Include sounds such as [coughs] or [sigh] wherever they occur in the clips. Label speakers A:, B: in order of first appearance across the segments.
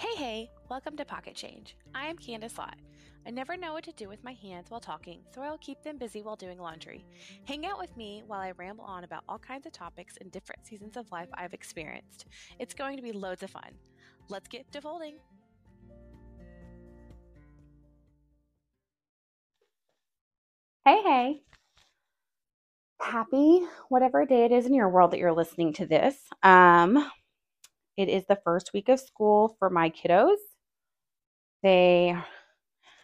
A: Hey, hey, welcome to Pocket Change. I am Candice Lott. I never know what to do with my hands while talking, so I'll keep them busy while doing laundry. Hang out with me while I ramble on about all kinds of topics and different seasons of life I've experienced. It's going to be loads of fun. Let's get to folding. Hey, hey. Happy whatever day it is in your world that you're listening to this. Um, it is the first week of school for my kiddos. They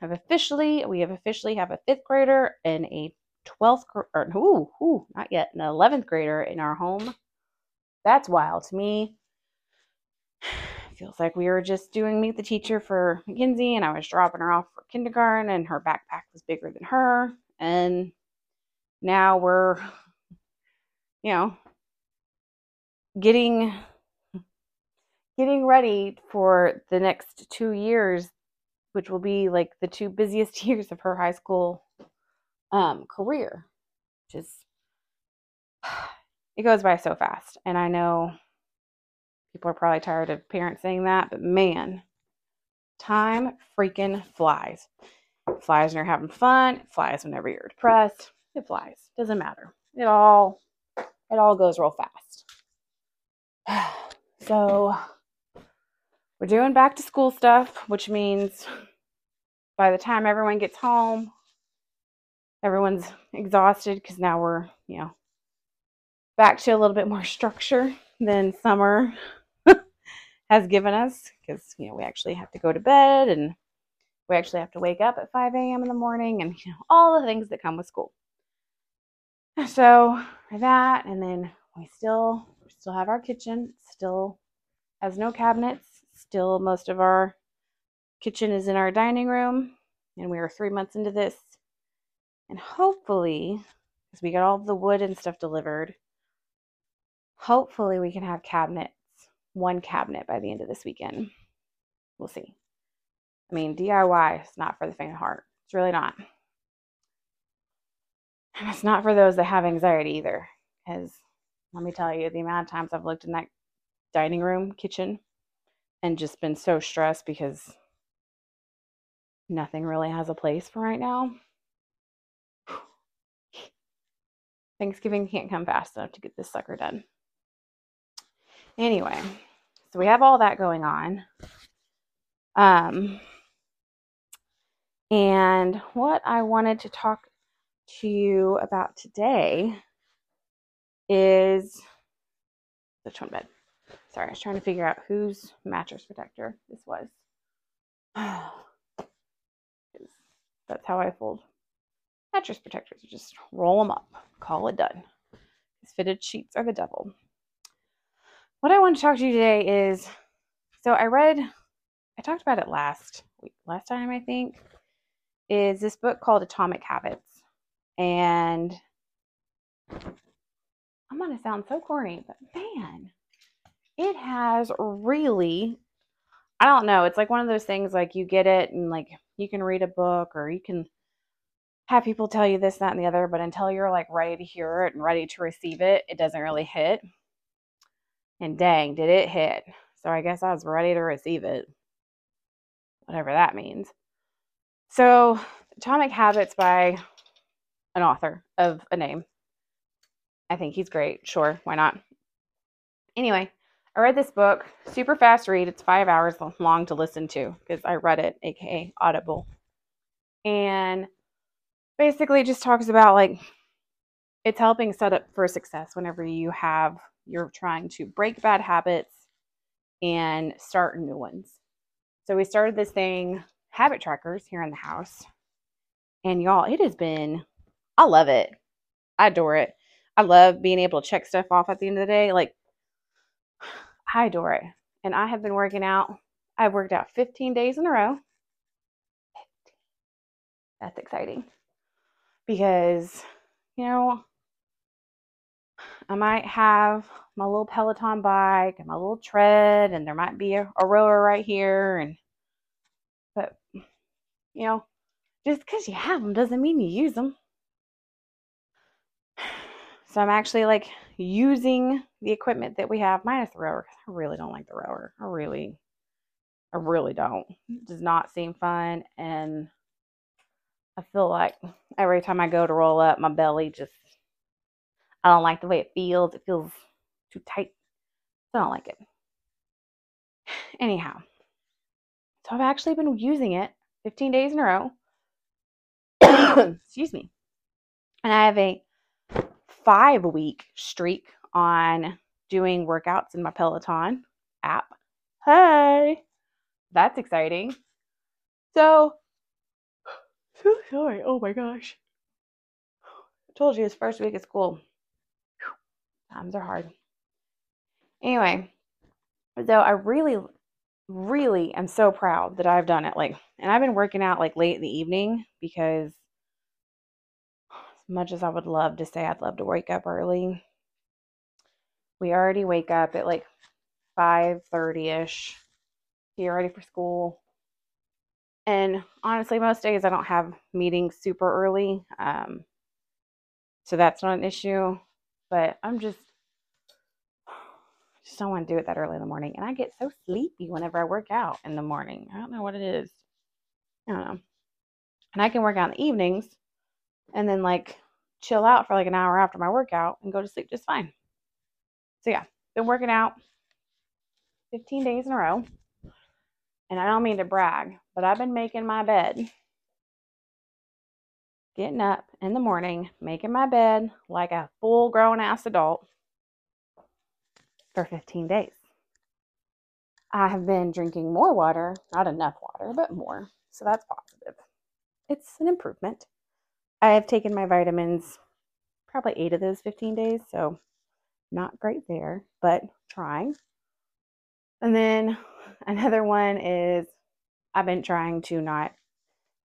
A: have officially, we have officially have a fifth grader and a 12th, or ooh, ooh, not yet, an 11th grader in our home. That's wild to me. [sighs] Feels like we were just doing meet the teacher for Mackenzie, and I was dropping her off for kindergarten, and her backpack was bigger than her. And now we're, you know, getting getting ready for the next two years, which will be like the two busiest [laughs] years of her high school um, career. Just [sighs] it goes by so fast, and I know people are probably tired of parents saying that, but man, time freaking flies. It flies when you're having fun. It flies whenever you're depressed. It flies. Doesn't matter. It all it all goes real fast. [sighs] So we're doing back to school stuff, which means by the time everyone gets home, everyone's exhausted because now we're, you know, back to a little bit more structure than summer [laughs] has given us because, you know, we actually have to go to bed and we actually have to wake up at 5 a.m. in the morning and, you know, all the things that come with school. So that, and then we still, we still have our kitchen, still has no cabinets, Still, most of our kitchen is in our dining room, and we are three months into this. And hopefully, because we got all the wood and stuff delivered, hopefully we can have cabinets, one cabinet by the end of this weekend. We'll see. I mean, DIY is not for the faint of heart. It's really not. And it's not for those that have anxiety either. Because let me tell you, the amount of times I've looked in that dining room kitchen and just been so stressed because nothing really has a place for right now. [sighs] Thanksgiving can't come fast enough to get this sucker done. Anyway, so we have all that going on. Um, and what I wanted to talk to you about today is the one bed? Sorry, I was trying to figure out whose mattress protector this was. [sighs] That's how I fold mattress protectors. just roll them up, call it done. These fitted sheets are the devil. What I want to talk to you today is so I read, I talked about it last week, last time I think, is this book called Atomic Habits. And I'm going to sound so corny, but man, it has really I don't know, it's like one of those things like you get it and like you can read a book or you can have people tell you this, that, and the other, but until you're like ready to hear it and ready to receive it, it doesn't really hit. And dang, did it hit. So I guess I was ready to receive it. Whatever that means. So, Atomic Habits by an author of a name. I think he's great. Sure, why not? Anyway, I read this book, super fast read. It's five hours long to listen to because I read it, aka Audible. And basically just talks about like it's helping set up for success whenever you have you're trying to break bad habits and start new ones. So we started this thing, habit trackers here in the house. And y'all, it has been I love it. I adore it. I love being able to check stuff off at the end of the day. Like Hi, Dora. And I have been working out. I've worked out 15 days in a row. That's exciting because, you know, I might have my little Peloton bike and my little tread, and there might be a, a rower right here. And, but, you know, just because you have them doesn't mean you use them. So I'm actually like using the equipment that we have minus the rower. I really don't like the rower. I really, I really don't. It does not seem fun. And I feel like every time I go to roll up, my belly just, I don't like the way it feels. It feels too tight. I don't like it. [sighs] Anyhow, so I've actually been using it 15 days in a row. [coughs] Excuse me. And I have a five week streak on doing workouts in my Peloton app. Hey, that's exciting. So, so sorry. Oh my gosh. I told you it's first week of school. Times are hard. Anyway, so I really, really am so proud that I've done it. Like, and I've been working out like late in the evening because much as I would love to say I'd love to wake up early, we already wake up at like 5.30ish get ready for school. And honestly most days i don't have meetings super early um, so that's not an issue. But i'm just just don't want to do it that early in the morning. And i get so sleepy whenever i work out in the morning. I don't know what it is. I don't know. And i can work out in the evenings and then like chill out for like an hour after my workout and go to sleep just fine so yeah, been working out 15 days in a row. And I don't mean to brag, but I've been making my bed. Getting up in the morning, making my bed like a full grown ass adult for 15 days. I have been drinking more water, not enough water, but more. So that's positive. It's an improvement. I have taken my vitamins probably eight of those 15 days. So not great there, but trying. And then [laughs] another one is I've been trying to not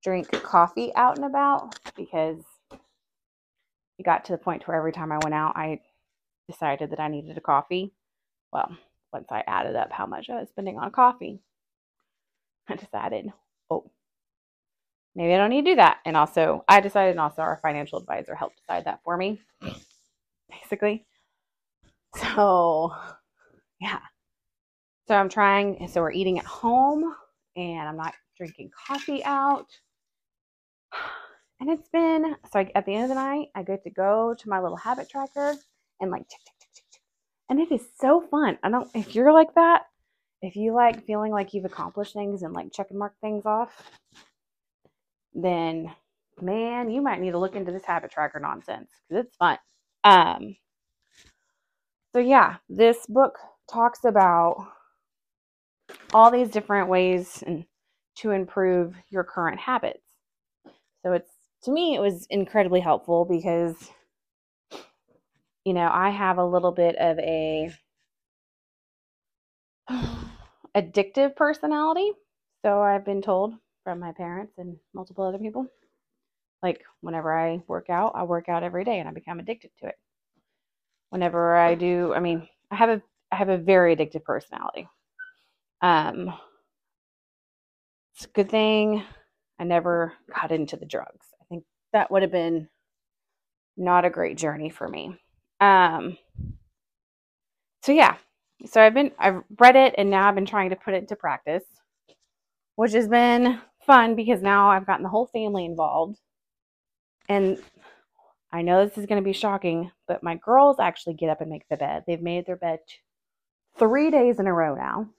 A: drink coffee out and about because it got to the point where every time I went out, I decided that I needed a coffee. Well, once I added up how much I was spending on coffee, [laughs] I decided, oh, maybe I don't need to do that. And also, I decided, and also our financial advisor helped decide that for me, basically. So, yeah. So I'm trying, so we're eating at home and I'm not drinking coffee out. And it's been, so I, at the end of the night, I get to go to my little habit tracker and like tick, tick, tick, tick, tick. And it is so fun. I don't, if you're like that, if you like feeling like you've accomplished things and like check and mark things off, then man, you might need to look into this habit tracker nonsense because it's fun. Um, so, yeah, this book talks about all these different ways and to improve your current habits. So, it's to me, it was incredibly helpful because, you know, I have a little bit of a [sighs] addictive personality. So, I've been told from my parents and multiple other people. Like, whenever I work out, I work out every day and I become addicted to it whenever I do. I mean, I have a I have a very addictive personality. Um, it's a good thing I never got into the drugs. I think that would have been not a great journey for me. Um, so yeah, so I've been I've read it and now I've been trying to put it into practice, which has been fun because now I've gotten the whole family involved. And I know this is going to be shocking, but my girls actually get up and make the bed. They've made their bed three days in a row now.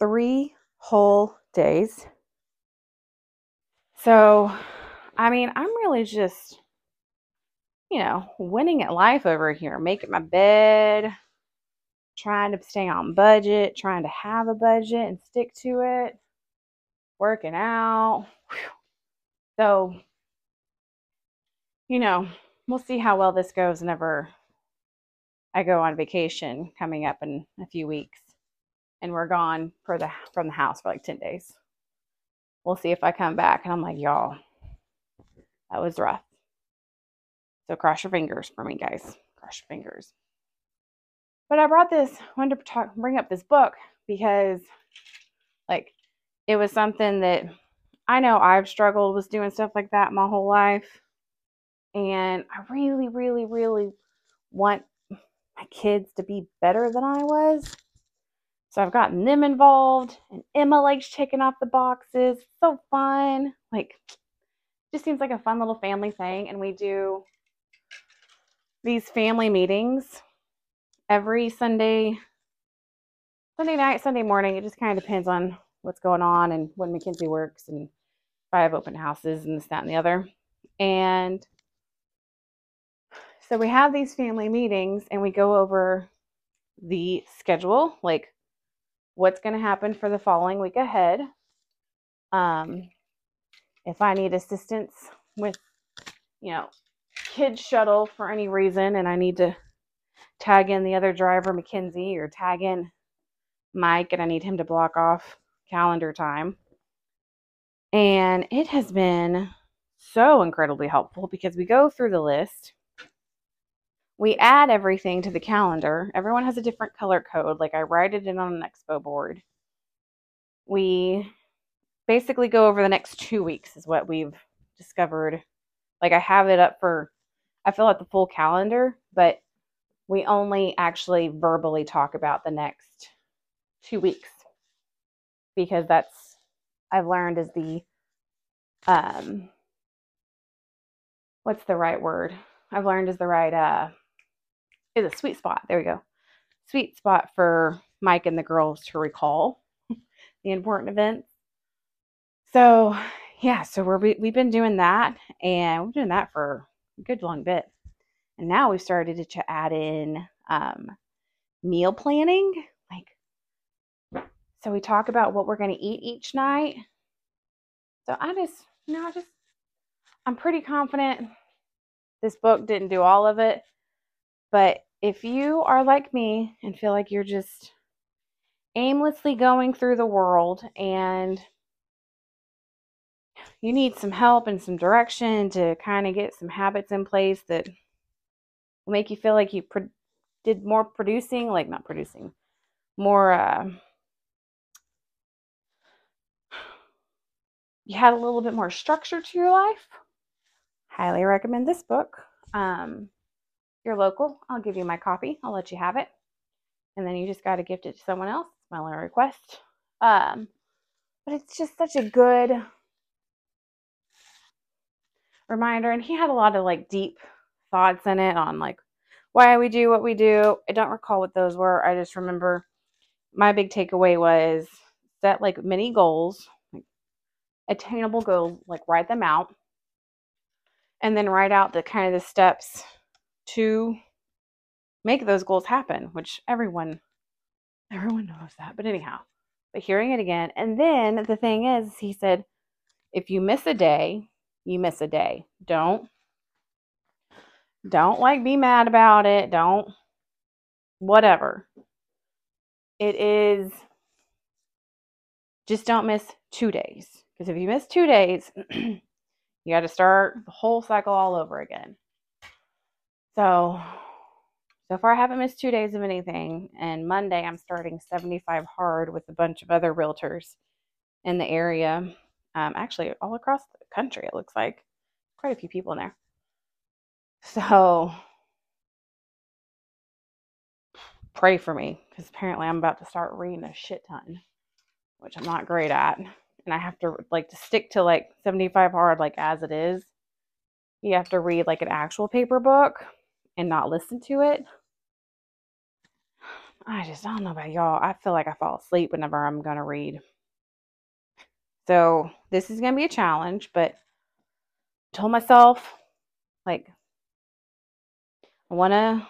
A: Three whole days. So, I mean, I'm really just, you know, winning at life over here, making my bed, trying to stay on budget, trying to have a budget and stick to it, working out. So, you know, we'll see how well this goes whenever I go on vacation coming up in a few weeks and we're gone for the from the house for like 10 days. We'll see if I come back and I'm like, y'all, that was rough. So cross your fingers for me, guys. Cross your fingers. But I brought this, wanted to talk, bring up this book because, like, it was something that I know I've struggled with doing stuff like that my whole life. And I really, really, really want my kids to be better than I was. So I've gotten them involved, and Emma likes checking off the boxes. So fun. Like, just seems like a fun little family thing. And we do these family meetings every Sunday, Sunday night, Sunday morning. It just kind of depends on what's going on and when Mackenzie works and if I have open houses and this, that, and the other. And so we have these family meetings and we go over the schedule, like what's going to happen for the following week ahead. Um, if I need assistance with, you know, kids shuttle for any reason and I need to tag in the other driver, Mackenzie, or tag in Mike and I need him to block off calendar time. And it has been so incredibly helpful because we go through the list. We add everything to the calendar. Everyone has a different color code. Like I write it in on an expo board. We basically go over the next two weeks, is what we've discovered. Like I have it up for, I fill out the full calendar, but we only actually verbally talk about the next two weeks because that's I've learned is the um what's the right word? I've learned is the right uh is a sweet spot. There we go. Sweet spot for Mike and the girls to recall [laughs] the important events. So yeah, so we're we've been doing that and we're doing that for a good long bit. And now we've started to add in um, meal planning. So we talk about what we're going to eat each night. So I just, you know, I just, I'm pretty confident this book didn't do all of it. But if you are like me and feel like you're just aimlessly going through the world and you need some help and some direction to kind of get some habits in place that will make you feel like you pro- did more producing, like not producing, more. Uh, you had a little bit more structure to your life. Highly recommend this book. Um, you're local, I'll give you my copy. I'll let you have it, and then you just got to gift it to someone else. It's my only request. Um, but it's just such a good reminder, and he had a lot of like deep thoughts in it on like why we do what we do. I don't recall what those were. I just remember my big takeaway was set like mini goals, attainable goals, like write them out, and then write out the kind of the steps to make those goals happen, which everyone everyone knows that. But anyhow, but hearing it again, and then the thing is, he said, if you miss a day, you miss a day. Don't don't like be mad about it. Don't whatever. It is just don't miss two days. Because if you miss two days, [clears throat] you got to start the whole cycle all over again. So, so far I haven't missed two days of anything. And Monday I'm starting 75 hard with a bunch of other realtors in the area. Um, actually, all across the country, it looks like quite a few people in there. So pray for me because apparently I'm about to start reading a shit ton, which I'm not great at. And I have to like to stick to like 75 hard, like as it is. You have to read like an actual paper book and not listen to it. I just I don't know about y'all. I feel like I fall asleep whenever I'm gonna read. So this is gonna be a challenge, but I told myself like I want to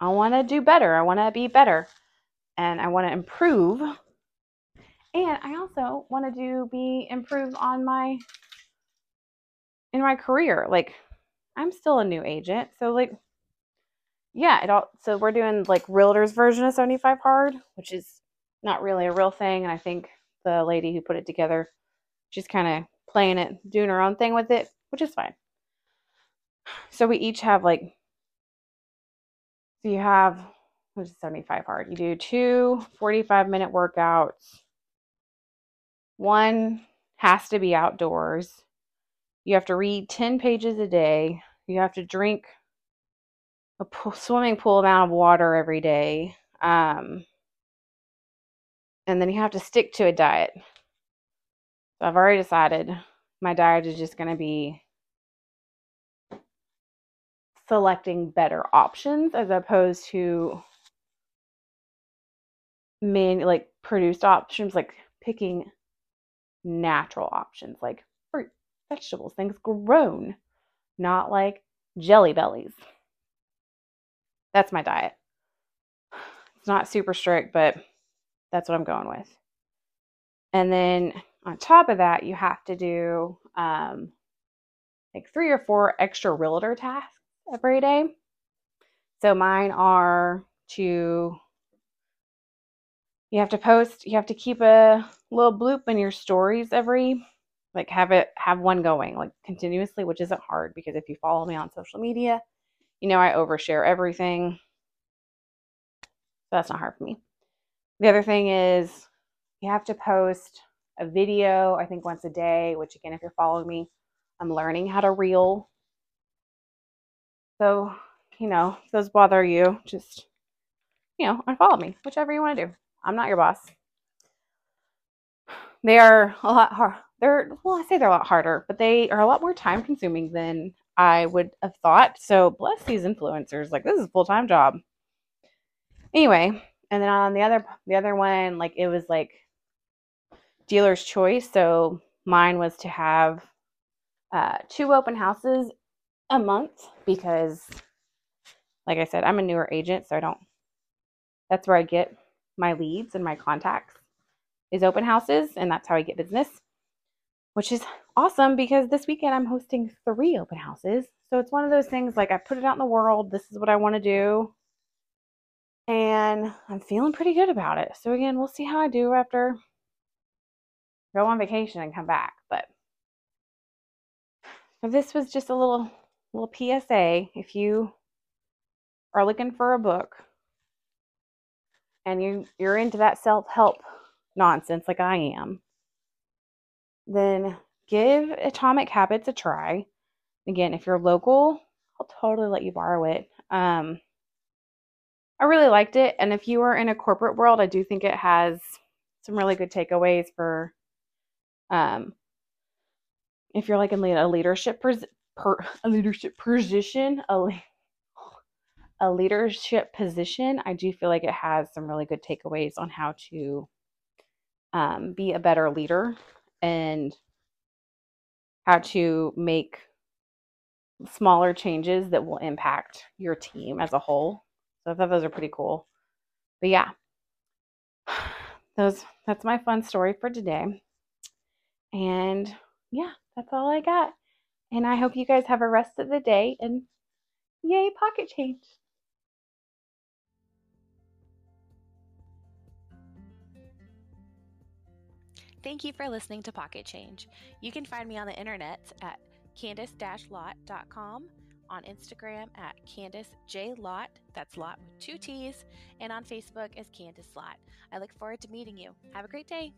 A: I want to do better. I want to be better. And I want to improve. And I also want to do be improve on my in my career. Like I'm still a new agent. So like yeah, it all so we're doing like realtor's version of 75 hard, which is not really a real thing and I think the lady who put it together she's kind of playing it, doing her own thing with it, which is fine. So we each have like so you have, which is 75 hard. You do two 45 minute workouts. One has to be outdoors. You have to read 10 pages a day. You have to drink a pool, swimming pool amount of water every day. Um, and then you have to stick to a diet. So I've already decided my diet is just going to be selecting better options as opposed to main like produced options like picking natural options like fruit vegetables things grown not like jelly bellies. That's my diet. It's not super strict but that's what i'm going with. And then on top of that you have to do um, like three or four extra realtor tasks every day. So mine are to you have to post, you have to keep a little bloop in your stories every like have it have one going like continuously, which isn't hard because if you follow me on social media, you know I overshare everything. So that's not hard for me. The other thing is you have to post a video, I think once a day, which again, if you're following me, I'm learning how to reel so, you know, if those bother you, just, you know, unfollow me, whichever you want to do. I'm not your boss. They are a lot hard. They're, well, I say they're a lot harder, but they are a lot more time consuming than I would have thought. So, bless these influencers. Like, this is a full time job. Anyway, and then on the other, the other one, like, it was like dealer's choice. So, mine was to have uh, two open houses a month because, like I said, I'm a newer agent, so I don't, that's where I get my leads and my contacts is open houses, and that's how I get business, which is awesome because this weekend I'm hosting three open houses. So it's one of those things like I put it out in the world. This is what I want to do. And I'm feeling pretty good about it. So again, we'll see how I do after go on vacation and come back. But this was just a little little PSA if you are looking for a book and you you're into that self-help nonsense like I am, then give Atomic Habits a try. Again, if you're local, I'll totally let you borrow it. Um, I really liked it, and if you are in a corporate world, I do think it has some really good takeaways for um, if you're like in a leadership per, a leadership position, a, a leadership position, I do feel like it has some really good takeaways on how to um, be a better leader and how to make smaller changes that will impact your team as a whole. So I thought those are pretty cool. But yeah, [sighs] those that's my fun story for today. And yeah, that's all I got. And I hope you guys have a rest of the day and yay, pocket change.
B: Thank you for listening to Pocket Change. You can find me on the internet at candice-lott.com, on Instagram at Candice J. Lott, that's Lott with two T's, and on Facebook as Candice Lott. I look forward to meeting you. Have a great day.